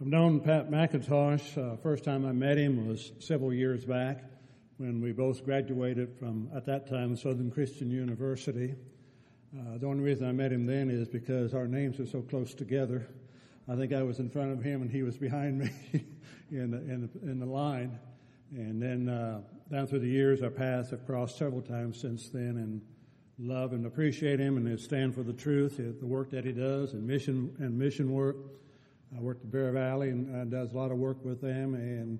I've known Pat McIntosh. Uh, first time I met him was several years back when we both graduated from, at that time, Southern Christian University. Uh, the only reason I met him then is because our names are so close together. I think I was in front of him and he was behind me in, the, in, the, in the line. And then uh, down through the years, our paths have crossed several times since then, and love and appreciate him and his stand for the truth, the work that he does, and mission and mission work. I worked at Bear Valley and uh, does a lot of work with them, and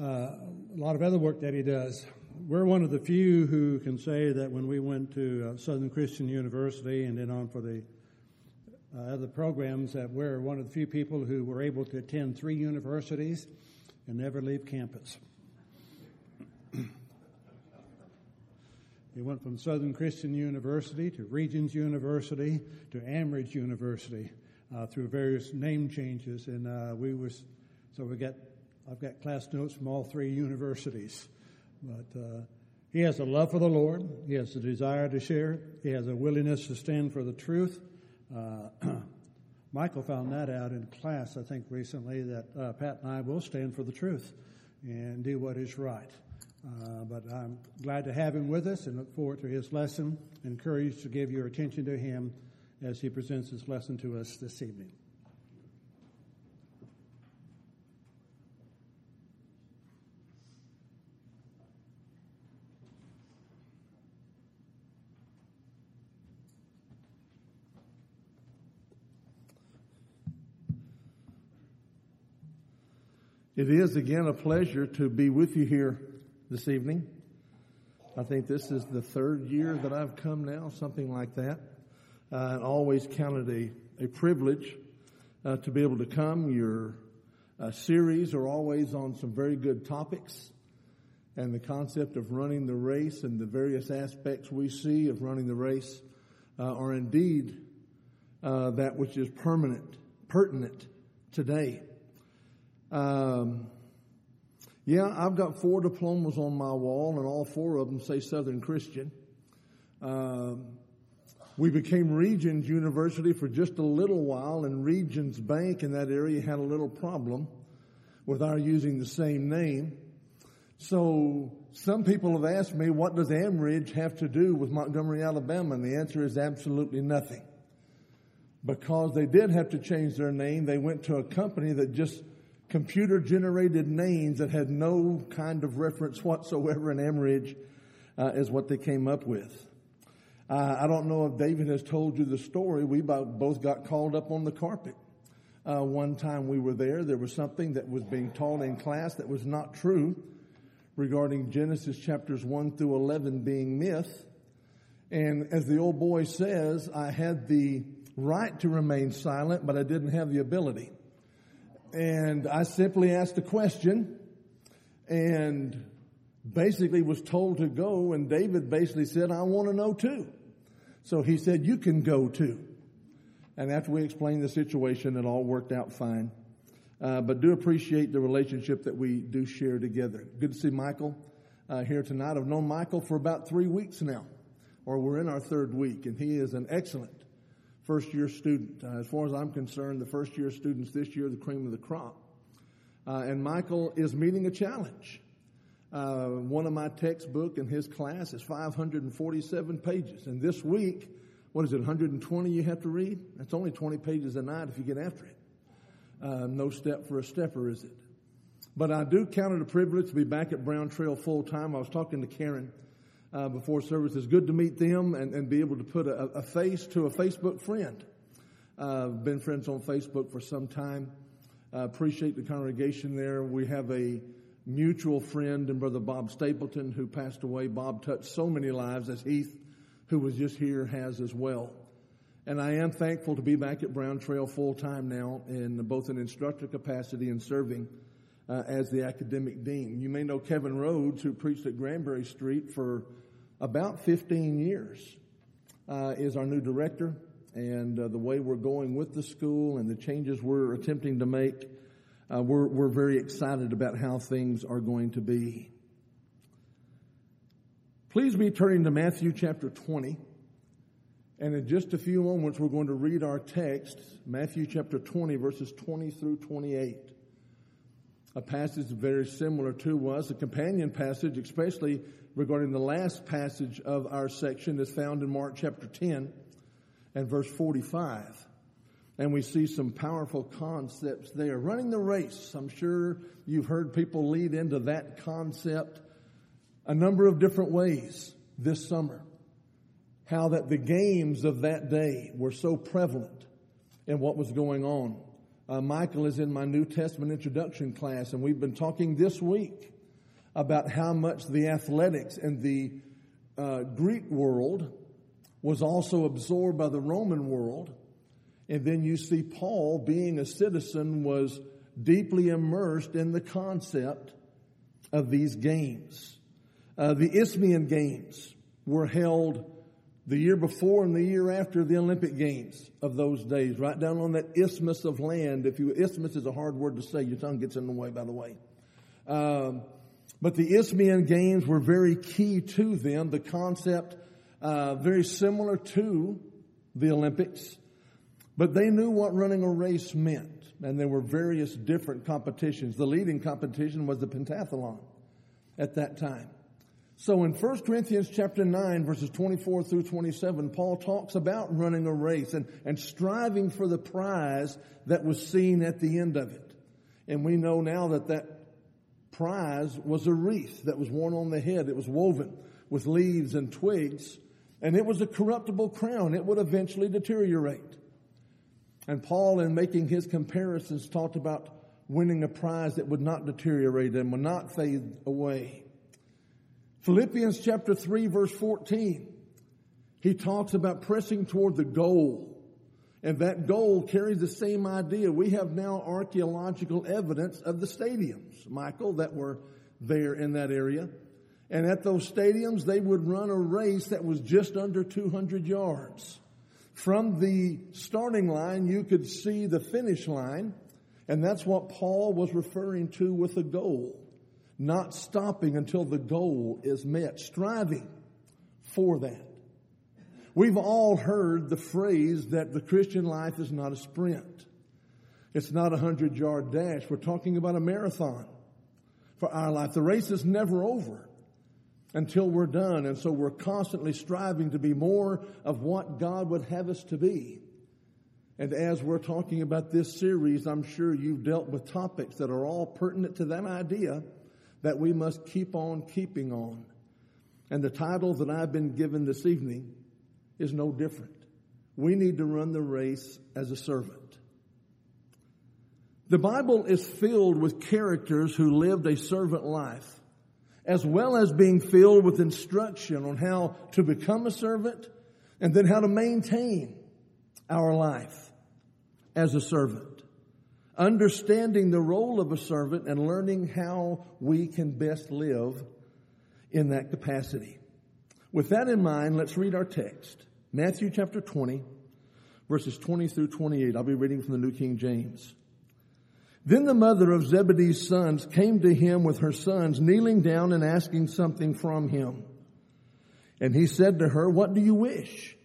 uh, a lot of other work that he does. We're one of the few who can say that when we went to uh, Southern Christian University and then on for the uh, other programs, that we're one of the few people who were able to attend three universities and never leave campus. He went from Southern Christian University to Regions University to Amridge University uh, through various name changes, and uh, we was so we got I've got class notes from all three universities, but uh, he has a love for the Lord. He has a desire to share. He has a willingness to stand for the truth. Uh, Michael found that out in class, I think, recently that Pat and I will stand for the truth and do what is right. Uh, but I'm glad to have him with us and look forward to his lesson. Encouraged to give your attention to him as he presents his lesson to us this evening. It is again a pleasure to be with you here this evening. I think this is the third year that I've come now, something like that. And always counted a, a privilege uh, to be able to come. Your uh, series are always on some very good topics. And the concept of running the race and the various aspects we see of running the race uh, are indeed uh, that which is permanent, pertinent today. Um, yeah, I've got four diplomas on my wall, and all four of them say Southern Christian. Um, we became Regions University for just a little while, and Regions Bank in that area had a little problem with our using the same name. So some people have asked me, what does Amridge have to do with Montgomery, Alabama? And the answer is absolutely nothing. Because they did have to change their name, they went to a company that just computer generated names that had no kind of reference whatsoever in Amridge uh, is what they came up with. Uh, I don't know if David has told you the story. We both got called up on the carpet. Uh, one time we were there, there was something that was being taught in class that was not true regarding Genesis chapters 1 through 11 being myth. And as the old boy says, I had the right to remain silent, but I didn't have the ability. And I simply asked a question and basically was told to go. And David basically said, I want to know too. So he said, You can go too. And after we explained the situation, it all worked out fine. Uh, but do appreciate the relationship that we do share together. Good to see Michael uh, here tonight. I've known Michael for about three weeks now, or we're in our third week, and he is an excellent first year student. Uh, as far as I'm concerned, the first year students this year, the cream of the crop. Uh, and Michael is meeting a challenge. Uh, one of my textbook in his class is 547 pages. And this week, what is it, 120 you have to read? That's only 20 pages a night if you get after it. Uh, no step for a stepper, is it? But I do count it a privilege to be back at Brown Trail full time. I was talking to Karen uh, before service. It's good to meet them and, and be able to put a, a face to a Facebook friend. Uh, been friends on Facebook for some time. Uh, appreciate the congregation there. We have a mutual friend and brother Bob Stapleton who passed away. Bob touched so many lives as Heath, who was just here, has as well. And I am thankful to be back at Brown Trail full time now in both an instructor capacity and serving uh, as the academic dean. You may know Kevin Rhodes, who preached at Granbury Street for about 15 years, uh, is our new director. And uh, the way we're going with the school and the changes we're attempting to make, uh, we're, we're very excited about how things are going to be. Please be turning to Matthew chapter 20. And in just a few moments, we're going to read our text, Matthew chapter 20, verses 20 through 28. A passage very similar to us, a companion passage, especially regarding the last passage of our section, is found in Mark chapter 10 and verse 45. And we see some powerful concepts there. Running the race, I'm sure you've heard people lead into that concept a number of different ways this summer. How that the games of that day were so prevalent in what was going on. Uh, Michael is in my New Testament introduction class, and we've been talking this week about how much the athletics and the uh, Greek world was also absorbed by the Roman world. And then you see Paul, being a citizen, was deeply immersed in the concept of these games. Uh, the Isthmian Games were held the year before and the year after the Olympic Games of those days, right down on that isthmus of land. If you, isthmus is a hard word to say. Your tongue gets in the way, by the way. Um, but the Isthmian Games were very key to them. The concept, uh, very similar to the Olympics. But they knew what running a race meant. And there were various different competitions. The leading competition was the pentathlon at that time. So in 1 Corinthians chapter 9 verses 24 through 27, Paul talks about running a race and, and striving for the prize that was seen at the end of it. And we know now that that prize was a wreath that was worn on the head. It was woven with leaves and twigs and it was a corruptible crown. It would eventually deteriorate. And Paul, in making his comparisons, talked about winning a prize that would not deteriorate and would not fade away. Philippians chapter 3 verse 14, he talks about pressing toward the goal. And that goal carries the same idea. We have now archaeological evidence of the stadiums, Michael, that were there in that area. And at those stadiums, they would run a race that was just under 200 yards. From the starting line, you could see the finish line. And that's what Paul was referring to with a goal not stopping until the goal is met, striving for that. We've all heard the phrase that the Christian life is not a sprint. It's not a hundred yard dash. We're talking about a marathon for our life. The race is never over until we're done. And so we're constantly striving to be more of what God would have us to be. And as we're talking about this series, I'm sure you've dealt with topics that are all pertinent to that idea that we must keep on keeping on. And the title that I've been given this evening is no different. We need to run the race as a servant. The Bible is filled with characters who lived a servant life, as well as being filled with instruction on how to become a servant and then how to maintain our life as a servant understanding the role of a servant and learning how we can best live in that capacity. With that in mind, let's read our text. Matthew chapter 20, verses 20 through 28. I'll be reading from the New King James. Then the mother of Zebedee's sons came to him with her sons, kneeling down and asking something from him. And he said to her, What do you wish?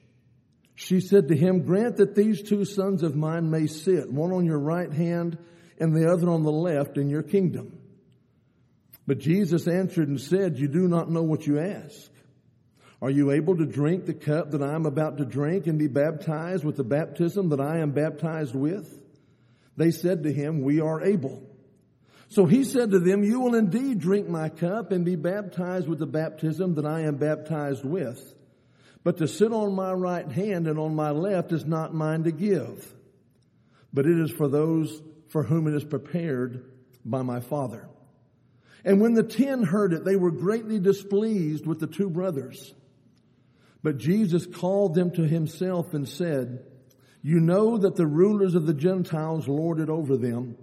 She said to him, grant that these two sons of mine may sit, one on your right hand and the other on the left in your kingdom. But Jesus answered and said, you do not know what you ask. Are you able to drink the cup that I am about to drink and be baptized with the baptism that I am baptized with? They said to him, we are able. So he said to them, you will indeed drink my cup and be baptized with the baptism that I am baptized with. But to sit on my right hand and on my left is not mine to give, but it is for those for whom it is prepared by my Father. And when the ten heard it, they were greatly displeased with the two brothers. But Jesus called them to himself and said, You know that the rulers of the Gentiles lord it over them,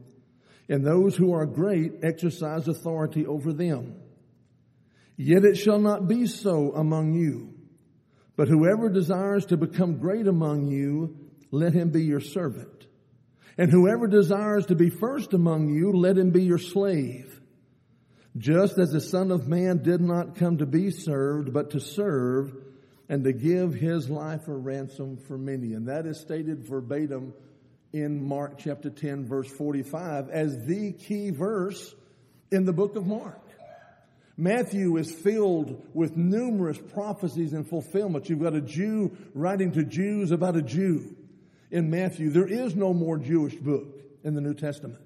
and those who are great exercise authority over them. Yet it shall not be so among you. But whoever desires to become great among you, let him be your servant. And whoever desires to be first among you, let him be your slave. Just as the Son of Man did not come to be served, but to serve and to give his life a ransom for many. And that is stated verbatim in Mark chapter 10 verse 45 as the key verse in the book of Mark. Matthew is filled with numerous prophecies and fulfillments. You've got a Jew writing to Jews about a Jew in Matthew. There is no more Jewish book in the New Testament.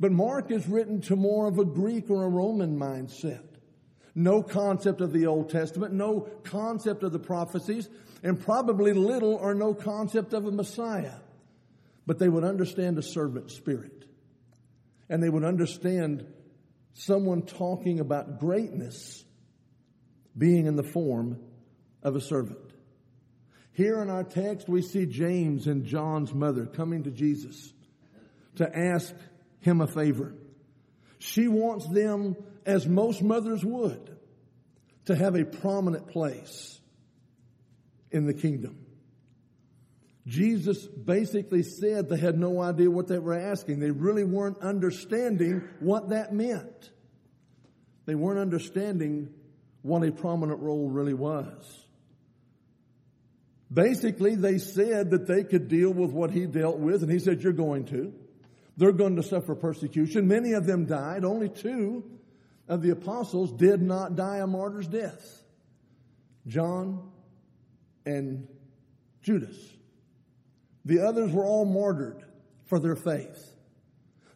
But Mark is written to more of a Greek or a Roman mindset. No concept of the Old Testament, no concept of the prophecies, and probably little or no concept of a Messiah. But they would understand a servant spirit. And they would understand someone talking about greatness being in the form of a servant. Here in our text, we see James and John's mother coming to Jesus to ask him a favor. She wants them, as most mothers would, to have a prominent place in the kingdom. Jesus basically said they had no idea what they were asking. They really weren't understanding what that meant. They weren't understanding what a prominent role really was. Basically, they said that they could deal with what he dealt with, and he said, You're going to. They're going to suffer persecution. Many of them died. Only two of the apostles did not die a martyr's death John and Judas. The others were all martyred for their faith.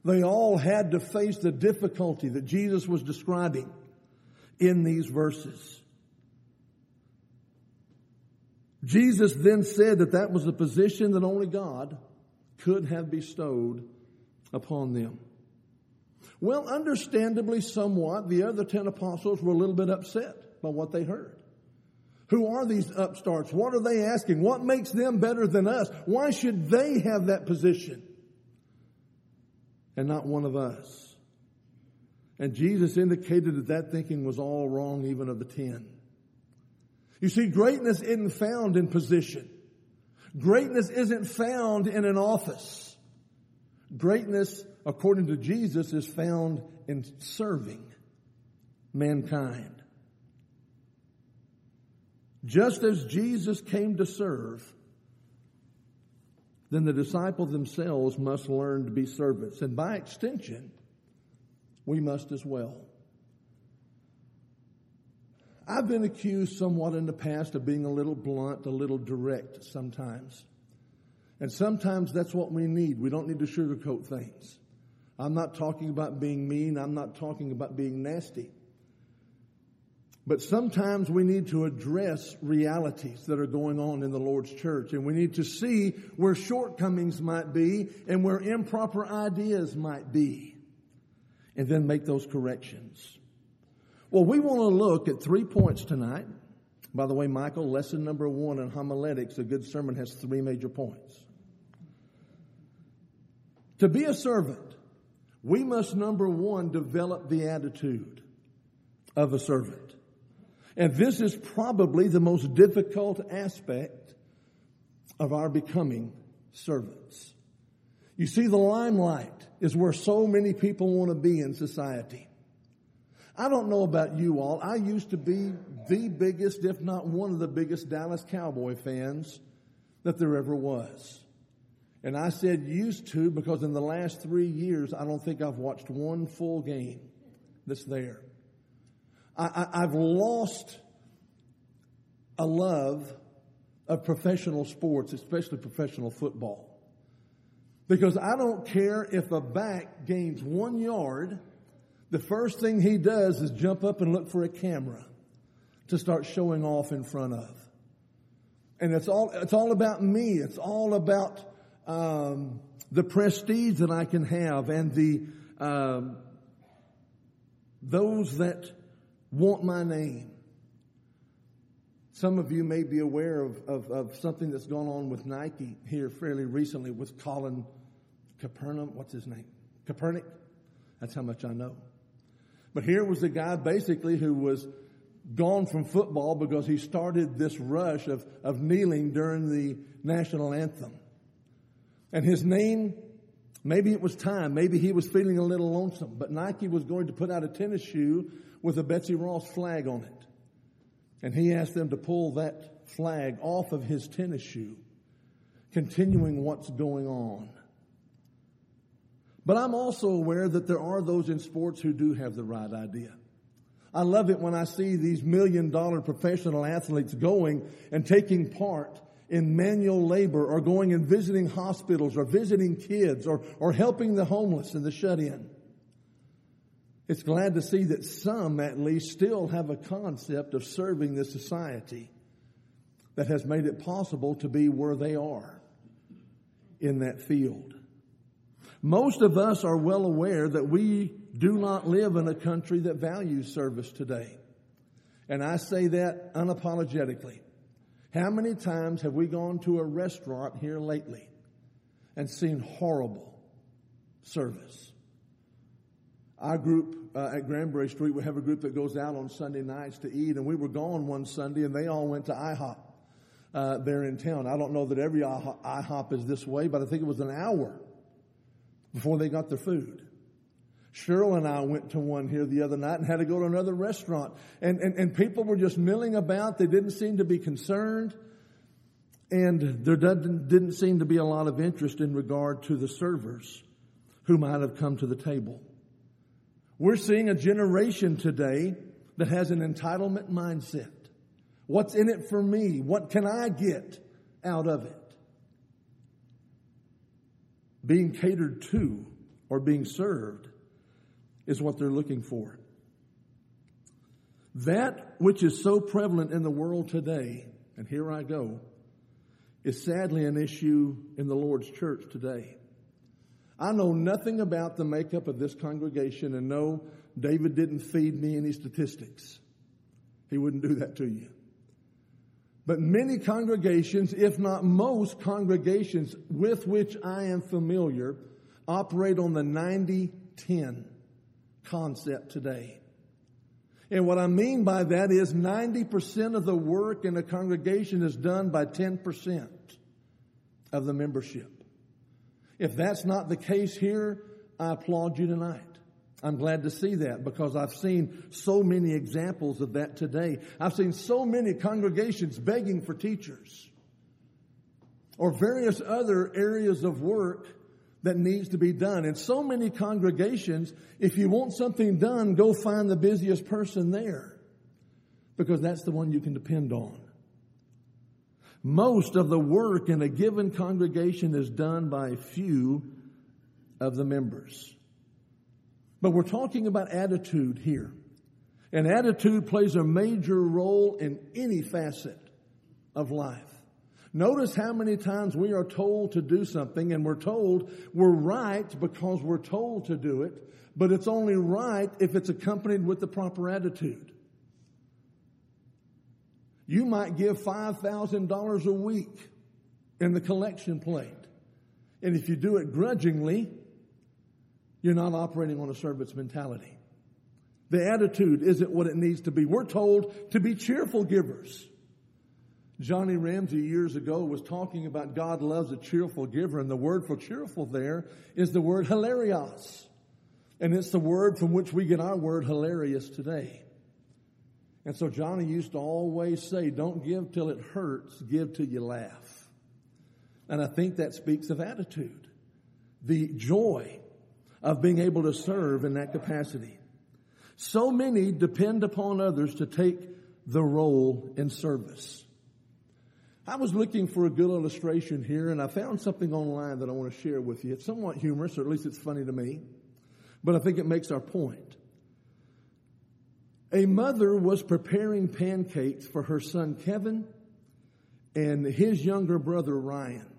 They all had to face the difficulty that Jesus was describing in these verses. Jesus then said that that was a position that only God could have bestowed upon them. Well, understandably, somewhat, the other ten apostles were a little bit upset by what they heard. Who are these upstarts? What are they asking? What makes them better than us? Why should they have that position and not one of us? And Jesus indicated that that thinking was all wrong, even of the ten. You see, greatness isn't found in position. Greatness isn't found in an office. Greatness, according to Jesus, is found in serving mankind. Just as Jesus came to serve, then the disciples themselves must learn to be servants. And by extension, we must as well. I've been accused somewhat in the past of being a little blunt, a little direct sometimes. And sometimes that's what we need. We don't need to sugarcoat things. I'm not talking about being mean. I'm not talking about being nasty. But sometimes we need to address realities that are going on in the Lord's church and we need to see where shortcomings might be and where improper ideas might be and then make those corrections. Well, we want to look at three points tonight. By the way, Michael, lesson number one in homiletics, a good sermon has three major points. To be a servant, we must number one develop the attitude of a servant. And this is probably the most difficult aspect of our becoming servants. You see, the limelight is where so many people want to be in society. I don't know about you all. I used to be the biggest, if not one of the biggest Dallas Cowboy fans that there ever was. And I said used to because in the last three years, I don't think I've watched one full game that's there. I, have lost a love of professional sports, especially professional football. Because I don't care if a back gains one yard, the first thing he does is jump up and look for a camera to start showing off in front of. And it's all, it's all about me. It's all about um, the prestige that I can have and the um, those that want my name. Some of you may be aware of, of, of, something that's gone on with Nike here fairly recently with Colin Capernaum. What's his name? Kaepernick. That's how much I know. But here was a guy basically who was gone from football because he started this rush of, of kneeling during the national anthem. And his name, maybe it was time, maybe he was feeling a little lonesome, but Nike was going to put out a tennis shoe with a Betsy Ross flag on it. And he asked them to pull that flag off of his tennis shoe, continuing what's going on. But I'm also aware that there are those in sports who do have the right idea. I love it when I see these million dollar professional athletes going and taking part in manual labor or going and visiting hospitals or visiting kids or, or helping the homeless and the shut in. It's glad to see that some, at least, still have a concept of serving the society that has made it possible to be where they are in that field. Most of us are well aware that we do not live in a country that values service today. And I say that unapologetically. How many times have we gone to a restaurant here lately and seen horrible service? Our group uh, at Granbury Street, we have a group that goes out on Sunday nights to eat, and we were gone one Sunday, and they all went to IHOP uh, there in town. I don't know that every IHOP is this way, but I think it was an hour before they got their food. Cheryl and I went to one here the other night and had to go to another restaurant. And, and, and people were just milling about. They didn't seem to be concerned. And there didn't seem to be a lot of interest in regard to the servers who might have come to the table. We're seeing a generation today that has an entitlement mindset. What's in it for me? What can I get out of it? Being catered to or being served is what they're looking for. That which is so prevalent in the world today, and here I go, is sadly an issue in the Lord's church today. I know nothing about the makeup of this congregation and no, David didn't feed me any statistics. He wouldn't do that to you. But many congregations, if not most congregations with which I am familiar, operate on the 90 10 concept today. And what I mean by that is 90% of the work in a congregation is done by 10% of the membership. If that's not the case here, I applaud you tonight. I'm glad to see that because I've seen so many examples of that today. I've seen so many congregations begging for teachers or various other areas of work that needs to be done. In so many congregations, if you want something done, go find the busiest person there because that's the one you can depend on. Most of the work in a given congregation is done by few of the members. But we're talking about attitude here. And attitude plays a major role in any facet of life. Notice how many times we are told to do something and we're told we're right because we're told to do it, but it's only right if it's accompanied with the proper attitude. You might give $5,000 a week in the collection plate. And if you do it grudgingly, you're not operating on a servant's mentality. The attitude isn't what it needs to be. We're told to be cheerful givers. Johnny Ramsey years ago was talking about God loves a cheerful giver, and the word for cheerful there is the word hilarious. And it's the word from which we get our word hilarious today. And so Johnny used to always say, Don't give till it hurts, give till you laugh. And I think that speaks of attitude, the joy of being able to serve in that capacity. So many depend upon others to take the role in service. I was looking for a good illustration here and I found something online that I want to share with you. It's somewhat humorous, or at least it's funny to me, but I think it makes our point. A mother was preparing pancakes for her son Kevin and his younger brother Ryan.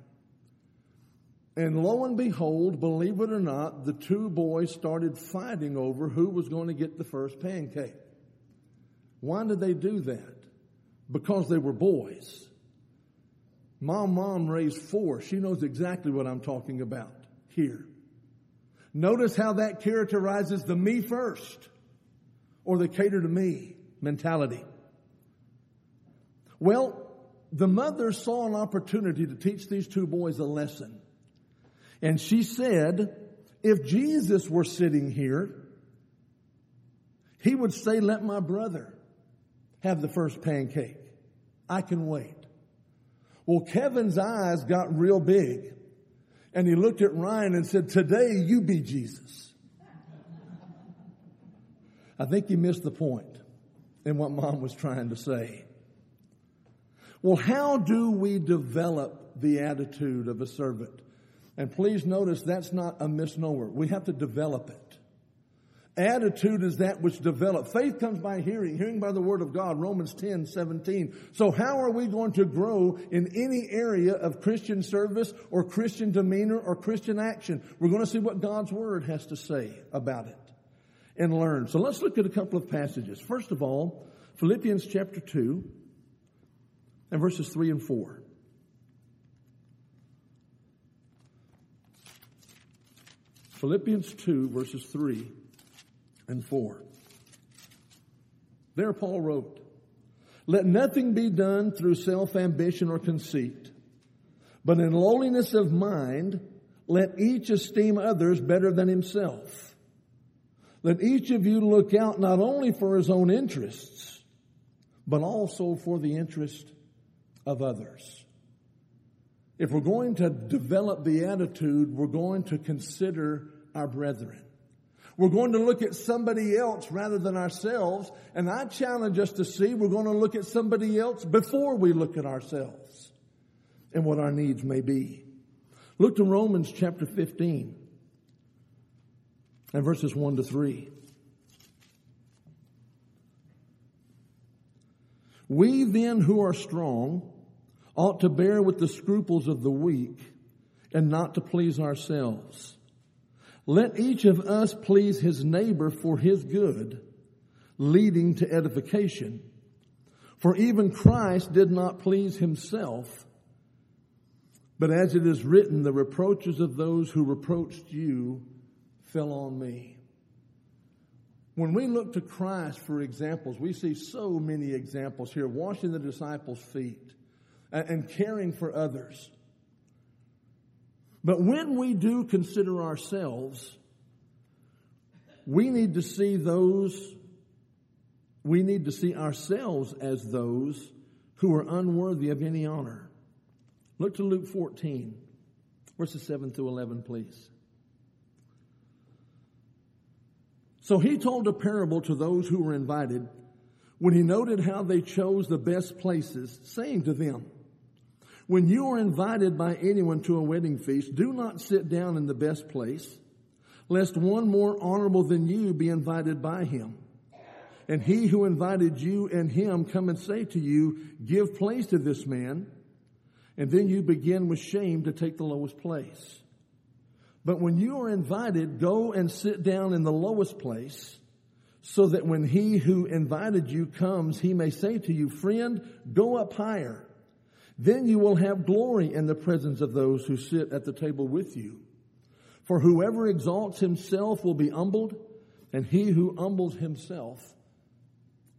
And lo and behold, believe it or not, the two boys started fighting over who was going to get the first pancake. Why did they do that? Because they were boys. Mom, mom raised four. She knows exactly what I'm talking about here. Notice how that characterizes the me first or the cater to me mentality. Well, the mother saw an opportunity to teach these two boys a lesson. And she said, if Jesus were sitting here, he would say, let my brother have the first pancake. I can wait. Well, Kevin's eyes got real big and he looked at Ryan and said, today you be Jesus. I think he missed the point in what mom was trying to say. Well, how do we develop the attitude of a servant? And please notice that's not a misnomer. We have to develop it. Attitude is that which develops. Faith comes by hearing, hearing by the word of God, Romans 10, 17. So how are we going to grow in any area of Christian service or Christian demeanor or Christian action? We're going to see what God's word has to say about it and learn. So let's look at a couple of passages. First of all, Philippians chapter 2 and verses 3 and 4. Philippians 2 verses 3 and 4. There Paul wrote, Let nothing be done through self-ambition or conceit, but in lowliness of mind, let each esteem others better than himself. Let each of you look out not only for his own interests, but also for the interest of others. If we're going to develop the attitude, we're going to consider our brethren. We're going to look at somebody else rather than ourselves. And I challenge us to see we're going to look at somebody else before we look at ourselves and what our needs may be. Look to Romans chapter 15 and verses 1 to 3. We then who are strong ought to bear with the scruples of the weak and not to please ourselves. Let each of us please his neighbor for his good, leading to edification. For even Christ did not please himself, but as it is written, the reproaches of those who reproached you fell on me. When we look to Christ for examples, we see so many examples here washing the disciples' feet and caring for others. But when we do consider ourselves, we need to see those, we need to see ourselves as those who are unworthy of any honor. Look to Luke 14, verses 7 through 11, please. So he told a parable to those who were invited when he noted how they chose the best places, saying to them, when you are invited by anyone to a wedding feast, do not sit down in the best place, lest one more honorable than you be invited by him. And he who invited you and him come and say to you, give place to this man. And then you begin with shame to take the lowest place. But when you are invited, go and sit down in the lowest place so that when he who invited you comes, he may say to you, friend, go up higher. Then you will have glory in the presence of those who sit at the table with you. For whoever exalts himself will be humbled, and he who humbles himself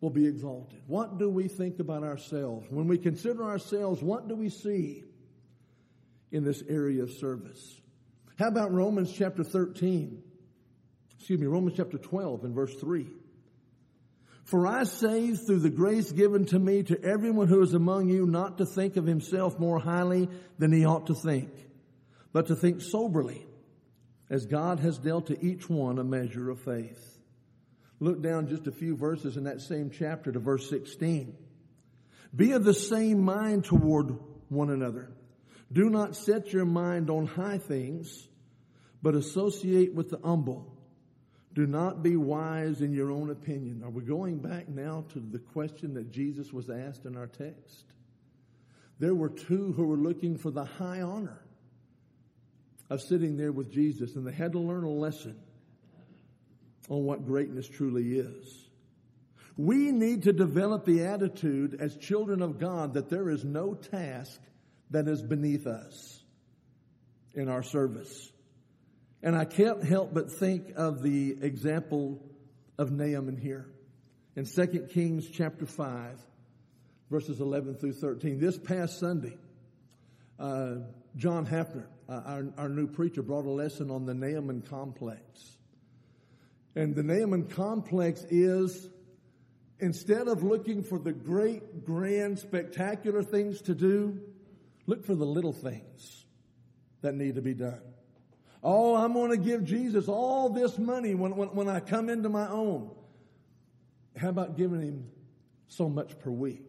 will be exalted. What do we think about ourselves? When we consider ourselves, what do we see in this area of service? How about Romans chapter 13? Excuse me, Romans chapter 12 and verse 3. For I say through the grace given to me to everyone who is among you not to think of himself more highly than he ought to think, but to think soberly, as God has dealt to each one a measure of faith. Look down just a few verses in that same chapter to verse 16. Be of the same mind toward one another. Do not set your mind on high things, but associate with the humble. Do not be wise in your own opinion. Are we going back now to the question that Jesus was asked in our text? There were two who were looking for the high honor of sitting there with Jesus, and they had to learn a lesson on what greatness truly is. We need to develop the attitude as children of God that there is no task that is beneath us in our service. And I can't help but think of the example of Naaman here in 2 Kings chapter 5, verses 11 through 13. This past Sunday, uh, John Hafner, uh, our, our new preacher, brought a lesson on the Naaman complex. And the Naaman complex is instead of looking for the great, grand, spectacular things to do, look for the little things that need to be done. Oh, I'm going to give Jesus all this money when, when, when I come into my own. How about giving him so much per week?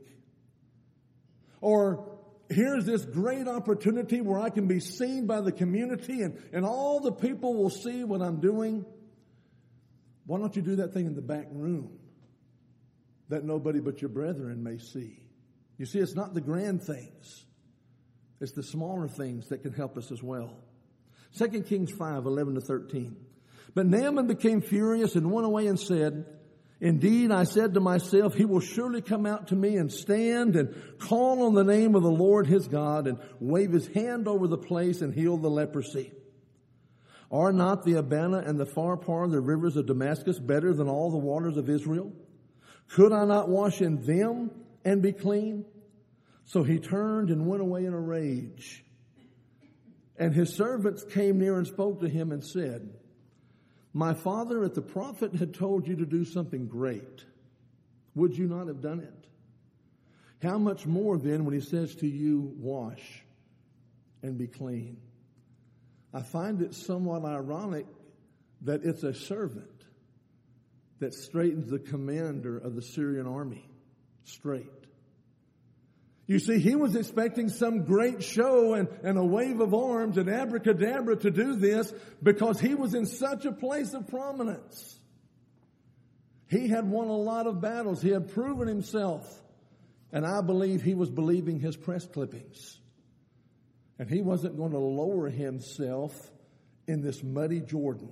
Or here's this great opportunity where I can be seen by the community and, and all the people will see what I'm doing. Why don't you do that thing in the back room that nobody but your brethren may see? You see, it's not the grand things. It's the smaller things that can help us as well. 2 Kings 5, 11 to 13. But Naaman became furious and went away and said, Indeed, I said to myself, he will surely come out to me and stand and call on the name of the Lord his God and wave his hand over the place and heal the leprosy. Are not the Abana and the Pharpar, the rivers of Damascus, better than all the waters of Israel? Could I not wash in them and be clean? So he turned and went away in a rage. And his servants came near and spoke to him and said, My father if the prophet had told you to do something great. Would you not have done it? How much more then when he says to you, Wash and be clean? I find it somewhat ironic that it's a servant that straightens the commander of the Syrian army straight. You see, he was expecting some great show and, and a wave of arms and abracadabra to do this because he was in such a place of prominence. He had won a lot of battles. He had proven himself. And I believe he was believing his press clippings. And he wasn't going to lower himself in this muddy Jordan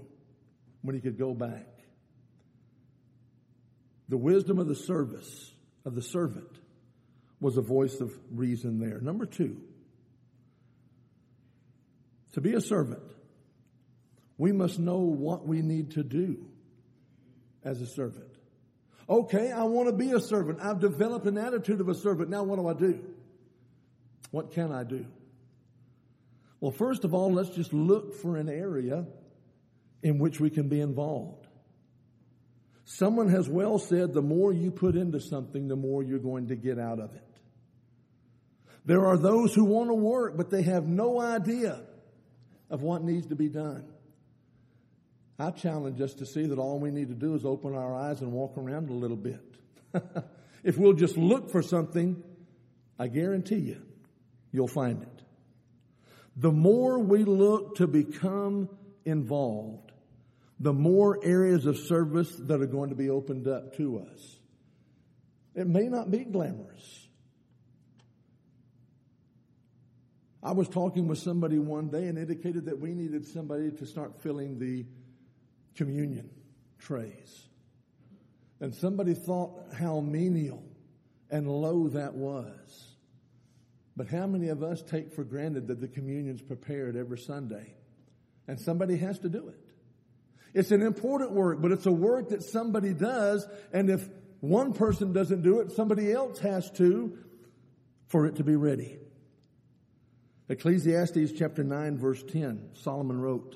when he could go back. The wisdom of the service, of the servant, was a voice of reason there. Number two, to be a servant, we must know what we need to do as a servant. Okay, I want to be a servant. I've developed an attitude of a servant. Now what do I do? What can I do? Well, first of all, let's just look for an area in which we can be involved. Someone has well said the more you put into something, the more you're going to get out of it. There are those who want to work, but they have no idea of what needs to be done. I challenge us to see that all we need to do is open our eyes and walk around a little bit. if we'll just look for something, I guarantee you, you'll find it. The more we look to become involved, the more areas of service that are going to be opened up to us. It may not be glamorous. I was talking with somebody one day and indicated that we needed somebody to start filling the communion trays. And somebody thought how menial and low that was. But how many of us take for granted that the communion's prepared every Sunday? And somebody has to do it. It's an important work, but it's a work that somebody does, and if one person doesn't do it, somebody else has to for it to be ready. Ecclesiastes chapter 9 verse 10, Solomon wrote,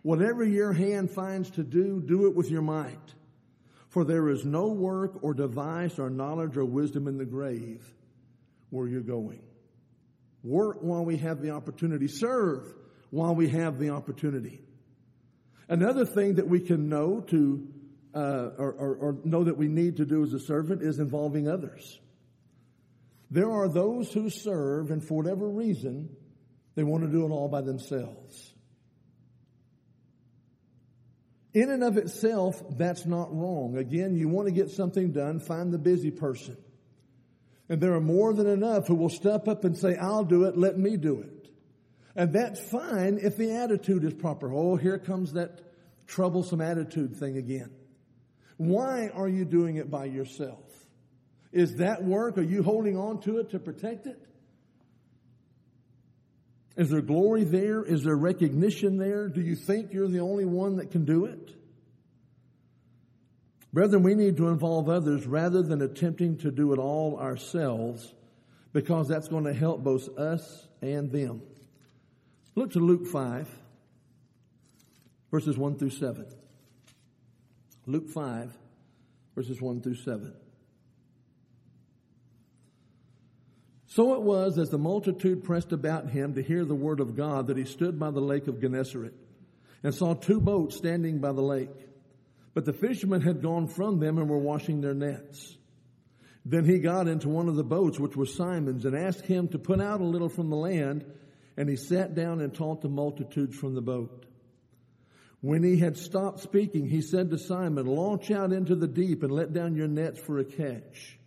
Whatever your hand finds to do, do it with your might. For there is no work or device or knowledge or wisdom in the grave where you're going. Work while we have the opportunity. Serve while we have the opportunity. Another thing that we can know to, uh, or, or, or know that we need to do as a servant is involving others. There are those who serve and for whatever reason they want to do it all by themselves. In and of itself, that's not wrong. Again, you want to get something done, find the busy person. And there are more than enough who will step up and say, I'll do it, let me do it. And that's fine if the attitude is proper. Oh, here comes that troublesome attitude thing again. Why are you doing it by yourself? Is that work? Are you holding on to it to protect it? Is there glory there? Is there recognition there? Do you think you're the only one that can do it? Brethren, we need to involve others rather than attempting to do it all ourselves because that's going to help both us and them. Look to Luke 5, verses 1 through 7. Luke 5, verses 1 through 7. So it was as the multitude pressed about him to hear the word of God that he stood by the lake of Gennesaret and saw two boats standing by the lake. But the fishermen had gone from them and were washing their nets. Then he got into one of the boats, which was Simon's, and asked him to put out a little from the land, and he sat down and taught the multitudes from the boat. When he had stopped speaking, he said to Simon, Launch out into the deep and let down your nets for a catch.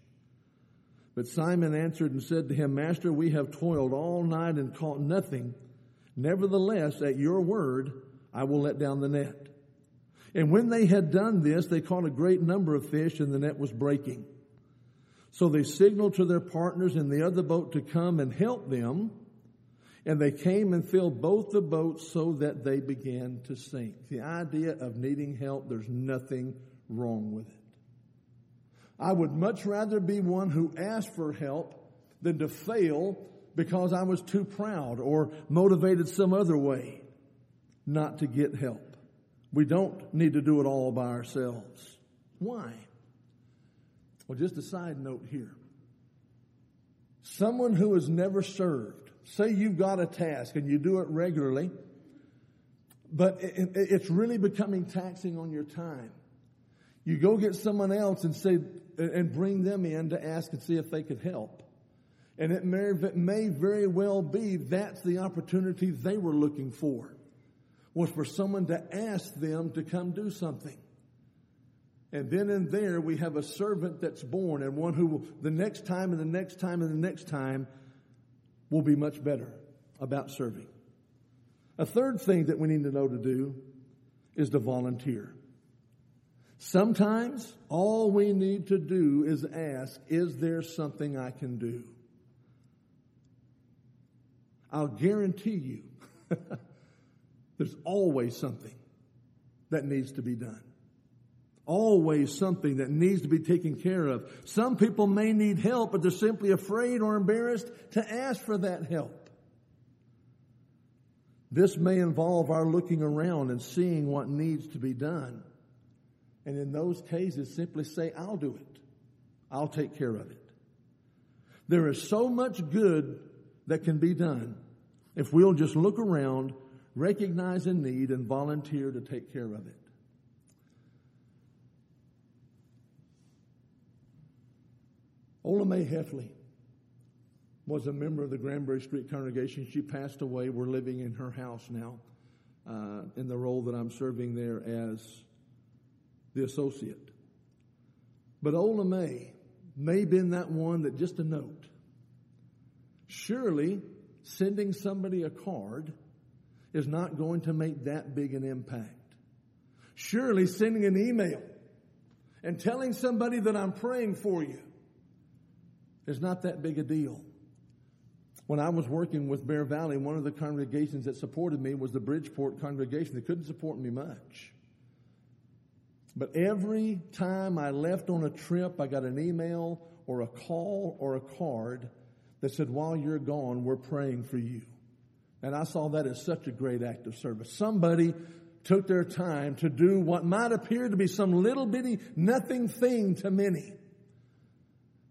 But Simon answered and said to him, Master, we have toiled all night and caught nothing. Nevertheless, at your word, I will let down the net. And when they had done this, they caught a great number of fish and the net was breaking. So they signaled to their partners in the other boat to come and help them. And they came and filled both the boats so that they began to sink. The idea of needing help, there's nothing wrong with it. I would much rather be one who asked for help than to fail because I was too proud or motivated some other way not to get help. We don't need to do it all by ourselves. Why? Well, just a side note here. Someone who has never served, say you've got a task and you do it regularly, but it's really becoming taxing on your time. You go get someone else and say, and bring them in to ask and see if they could help. And it may, it may very well be that's the opportunity they were looking for, was for someone to ask them to come do something. And then and there we have a servant that's born and one who will, the next time and the next time and the next time will be much better about serving. A third thing that we need to know to do is to volunteer. Sometimes all we need to do is ask, is there something I can do? I'll guarantee you there's always something that needs to be done. Always something that needs to be taken care of. Some people may need help, but they're simply afraid or embarrassed to ask for that help. This may involve our looking around and seeing what needs to be done. And in those cases, simply say, I'll do it. I'll take care of it. There is so much good that can be done if we'll just look around, recognize a need, and volunteer to take care of it. Ola Mae Heffley was a member of the Granbury Street congregation. She passed away. We're living in her house now uh, in the role that I'm serving there as the associate. But Ola Mae may have been that one that just a note. Surely sending somebody a card is not going to make that big an impact. Surely sending an email and telling somebody that I'm praying for you is not that big a deal. When I was working with Bear Valley, one of the congregations that supported me was the Bridgeport congregation. They couldn't support me much. But every time I left on a trip, I got an email or a call or a card that said, while you're gone, we're praying for you. And I saw that as such a great act of service. Somebody took their time to do what might appear to be some little bitty nothing thing to many.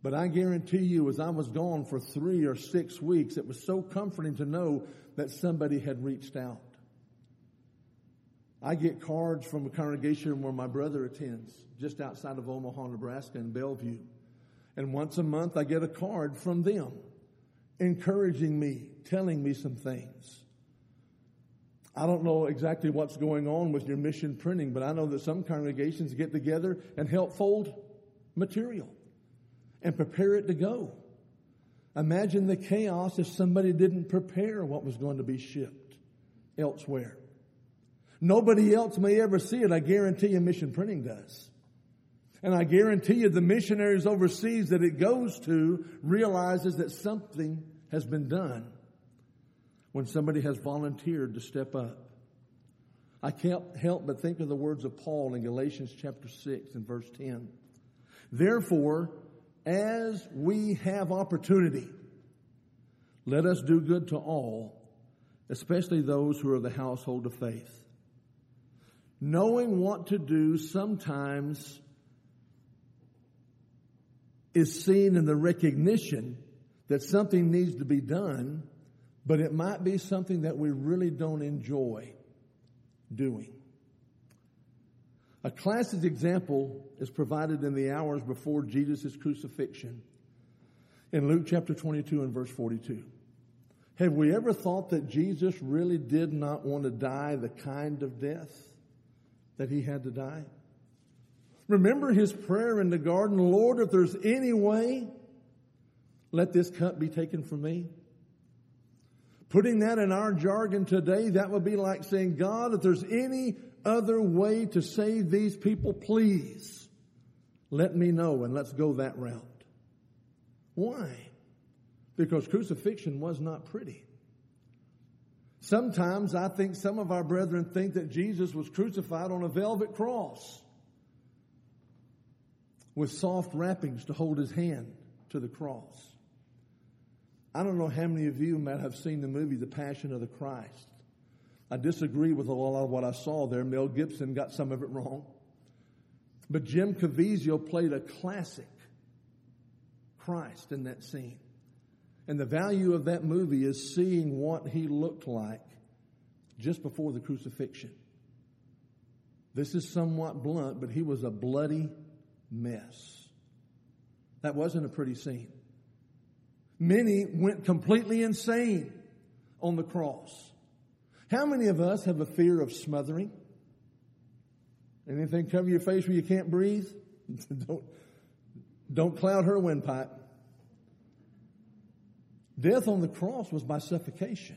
But I guarantee you, as I was gone for three or six weeks, it was so comforting to know that somebody had reached out. I get cards from a congregation where my brother attends, just outside of Omaha, Nebraska, in Bellevue. And once a month, I get a card from them, encouraging me, telling me some things. I don't know exactly what's going on with your mission printing, but I know that some congregations get together and help fold material and prepare it to go. Imagine the chaos if somebody didn't prepare what was going to be shipped elsewhere. Nobody else may ever see it. I guarantee you mission printing does. And I guarantee you the missionaries overseas that it goes to realizes that something has been done when somebody has volunteered to step up. I can't help but think of the words of Paul in Galatians chapter 6 and verse 10. Therefore, as we have opportunity, let us do good to all, especially those who are the household of faith. Knowing what to do sometimes is seen in the recognition that something needs to be done, but it might be something that we really don't enjoy doing. A classic example is provided in the hours before Jesus' crucifixion in Luke chapter 22 and verse 42. Have we ever thought that Jesus really did not want to die the kind of death that he had to die? Remember his prayer in the garden, Lord, if there's any way, let this cup be taken from me. Putting that in our jargon today, that would be like saying, God, if there's any other way to save these people, please let me know and let's go that route. Why? Because crucifixion was not pretty. Sometimes I think some of our brethren think that Jesus was crucified on a velvet cross with soft wrappings to hold his hand to the cross. I don't know how many of you might have seen the movie The Passion of the Christ. I disagree with a lot of what I saw there. Mel Gibson got some of it wrong. But Jim Caviezel played a classic Christ in that scene. And the value of that movie is seeing what he looked like just before the crucifixion. This is somewhat blunt, but he was a bloody mess. That wasn't a pretty scene. Many went completely insane on the cross. How many of us have a fear of smothering? Anything cover your face where you can't breathe? don't, don't cloud her windpipe. Death on the cross was by suffocation.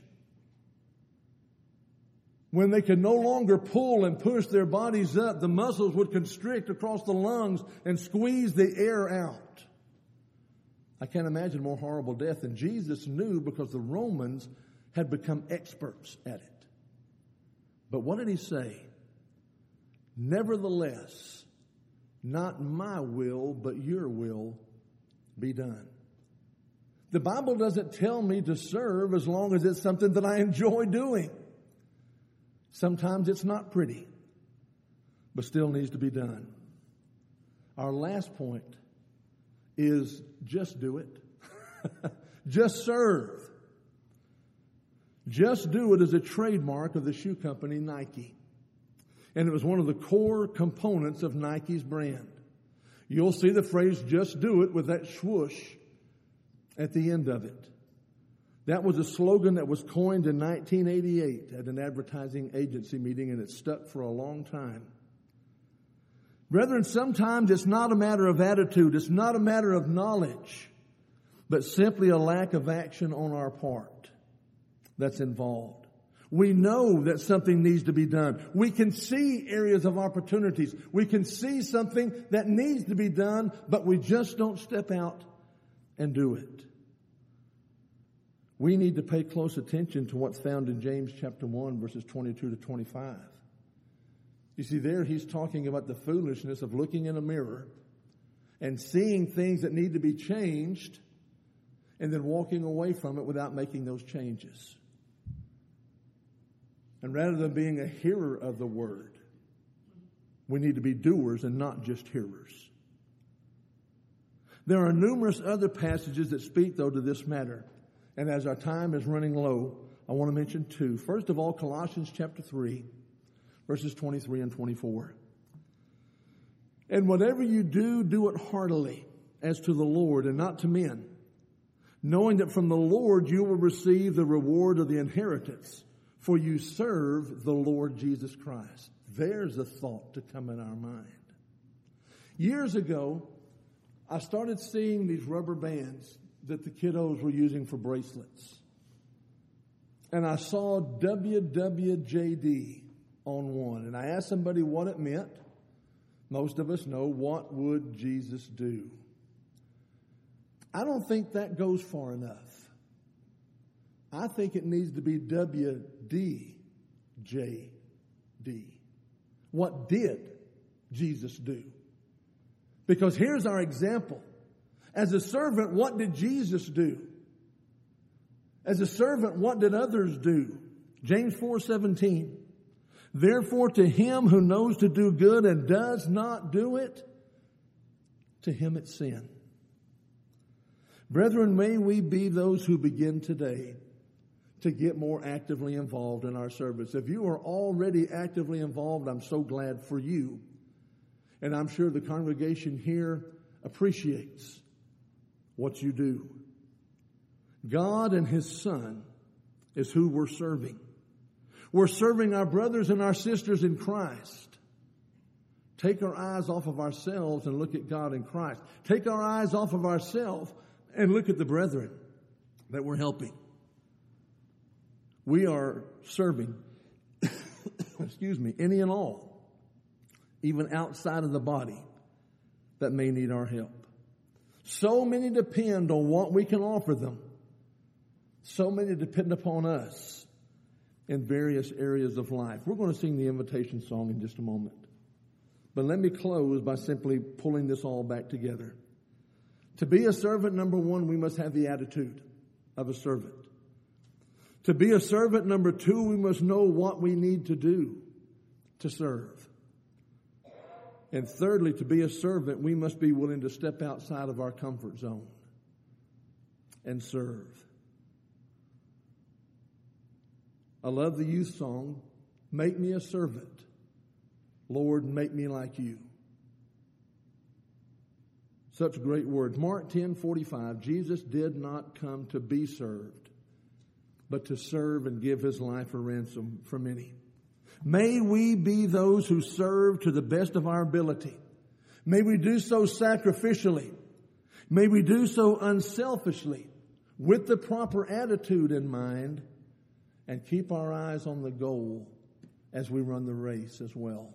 When they could no longer pull and push their bodies up, the muscles would constrict across the lungs and squeeze the air out. I can't imagine a more horrible death. And Jesus knew because the Romans had become experts at it. But what did he say? Nevertheless, not my will, but your will be done. The Bible doesn't tell me to serve as long as it's something that I enjoy doing. Sometimes it's not pretty, but still needs to be done. Our last point is just do it. just serve. Just do it is a trademark of the shoe company Nike. And it was one of the core components of Nike's brand. You'll see the phrase just do it with that swoosh at the end of it. That was a slogan that was coined in 1988 at an advertising agency meeting and it stuck for a long time. Brethren, sometimes it's not a matter of attitude, it's not a matter of knowledge, but simply a lack of action on our part that's involved. We know that something needs to be done. We can see areas of opportunities. We can see something that needs to be done, but we just don't step out and do it. We need to pay close attention to what's found in James chapter 1 verses 22 to 25. You see, there he's talking about the foolishness of looking in a mirror and seeing things that need to be changed and then walking away from it without making those changes. And rather than being a hearer of the word, we need to be doers and not just hearers. There are numerous other passages that speak, though, to this matter. And as our time is running low, I want to mention two. First of all, Colossians chapter 3, verses 23 and 24. And whatever you do, do it heartily, as to the Lord and not to men, knowing that from the Lord you will receive the reward of the inheritance, for you serve the Lord Jesus Christ. There's a thought to come in our mind. Years ago, I started seeing these rubber bands that the kiddos were using for bracelets. And I saw WWJD on one. And I asked somebody what it meant. Most of us know what would Jesus do? I don't think that goes far enough. I think it needs to be WDJD. What did Jesus do? Because here's our example. As a servant, what did Jesus do? As a servant, what did others do? James 4:17. Therefore to him who knows to do good and does not do it, to him it's sin. Brethren, may we be those who begin today to get more actively involved in our service. If you are already actively involved, I'm so glad for you. And I'm sure the congregation here appreciates what you do. God and His Son is who we're serving. We're serving our brothers and our sisters in Christ. Take our eyes off of ourselves and look at God in Christ. Take our eyes off of ourselves and look at the brethren that we're helping. We are serving, excuse me, any and all, even outside of the body that may need our help. So many depend on what we can offer them. So many depend upon us in various areas of life. We're going to sing the invitation song in just a moment. But let me close by simply pulling this all back together. To be a servant, number one, we must have the attitude of a servant. To be a servant, number two, we must know what we need to do to serve. And thirdly, to be a servant, we must be willing to step outside of our comfort zone and serve. I love the youth song, Make Me a Servant. Lord, make me like you. Such great words. Mark 10 45, Jesus did not come to be served, but to serve and give his life a ransom for many. May we be those who serve to the best of our ability. May we do so sacrificially. May we do so unselfishly with the proper attitude in mind and keep our eyes on the goal as we run the race as well.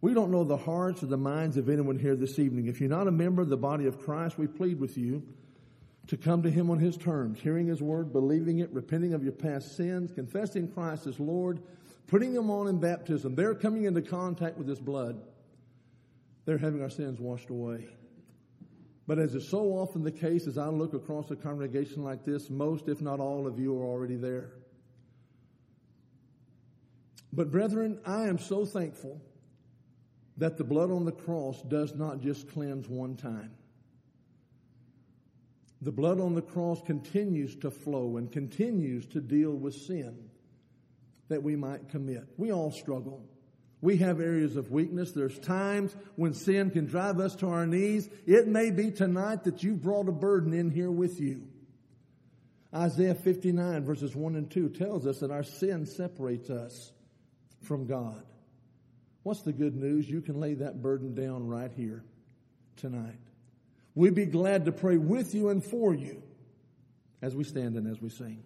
We don't know the hearts or the minds of anyone here this evening. If you're not a member of the body of Christ, we plead with you to come to Him on His terms, hearing His word, believing it, repenting of your past sins, confessing Christ as Lord, putting them on in baptism. They're coming into contact with this blood. They're having our sins washed away. But as is so often the case, as I look across a congregation like this, most, if not all of you, are already there. But, brethren, I am so thankful that the blood on the cross does not just cleanse one time. The blood on the cross continues to flow and continues to deal with sin that we might commit. We all struggle. We have areas of weakness. There's times when sin can drive us to our knees. It may be tonight that you've brought a burden in here with you. Isaiah 59 verses 1 and 2 tells us that our sin separates us from God. What's the good news? You can lay that burden down right here tonight. We'd be glad to pray with you and for you as we stand and as we sing.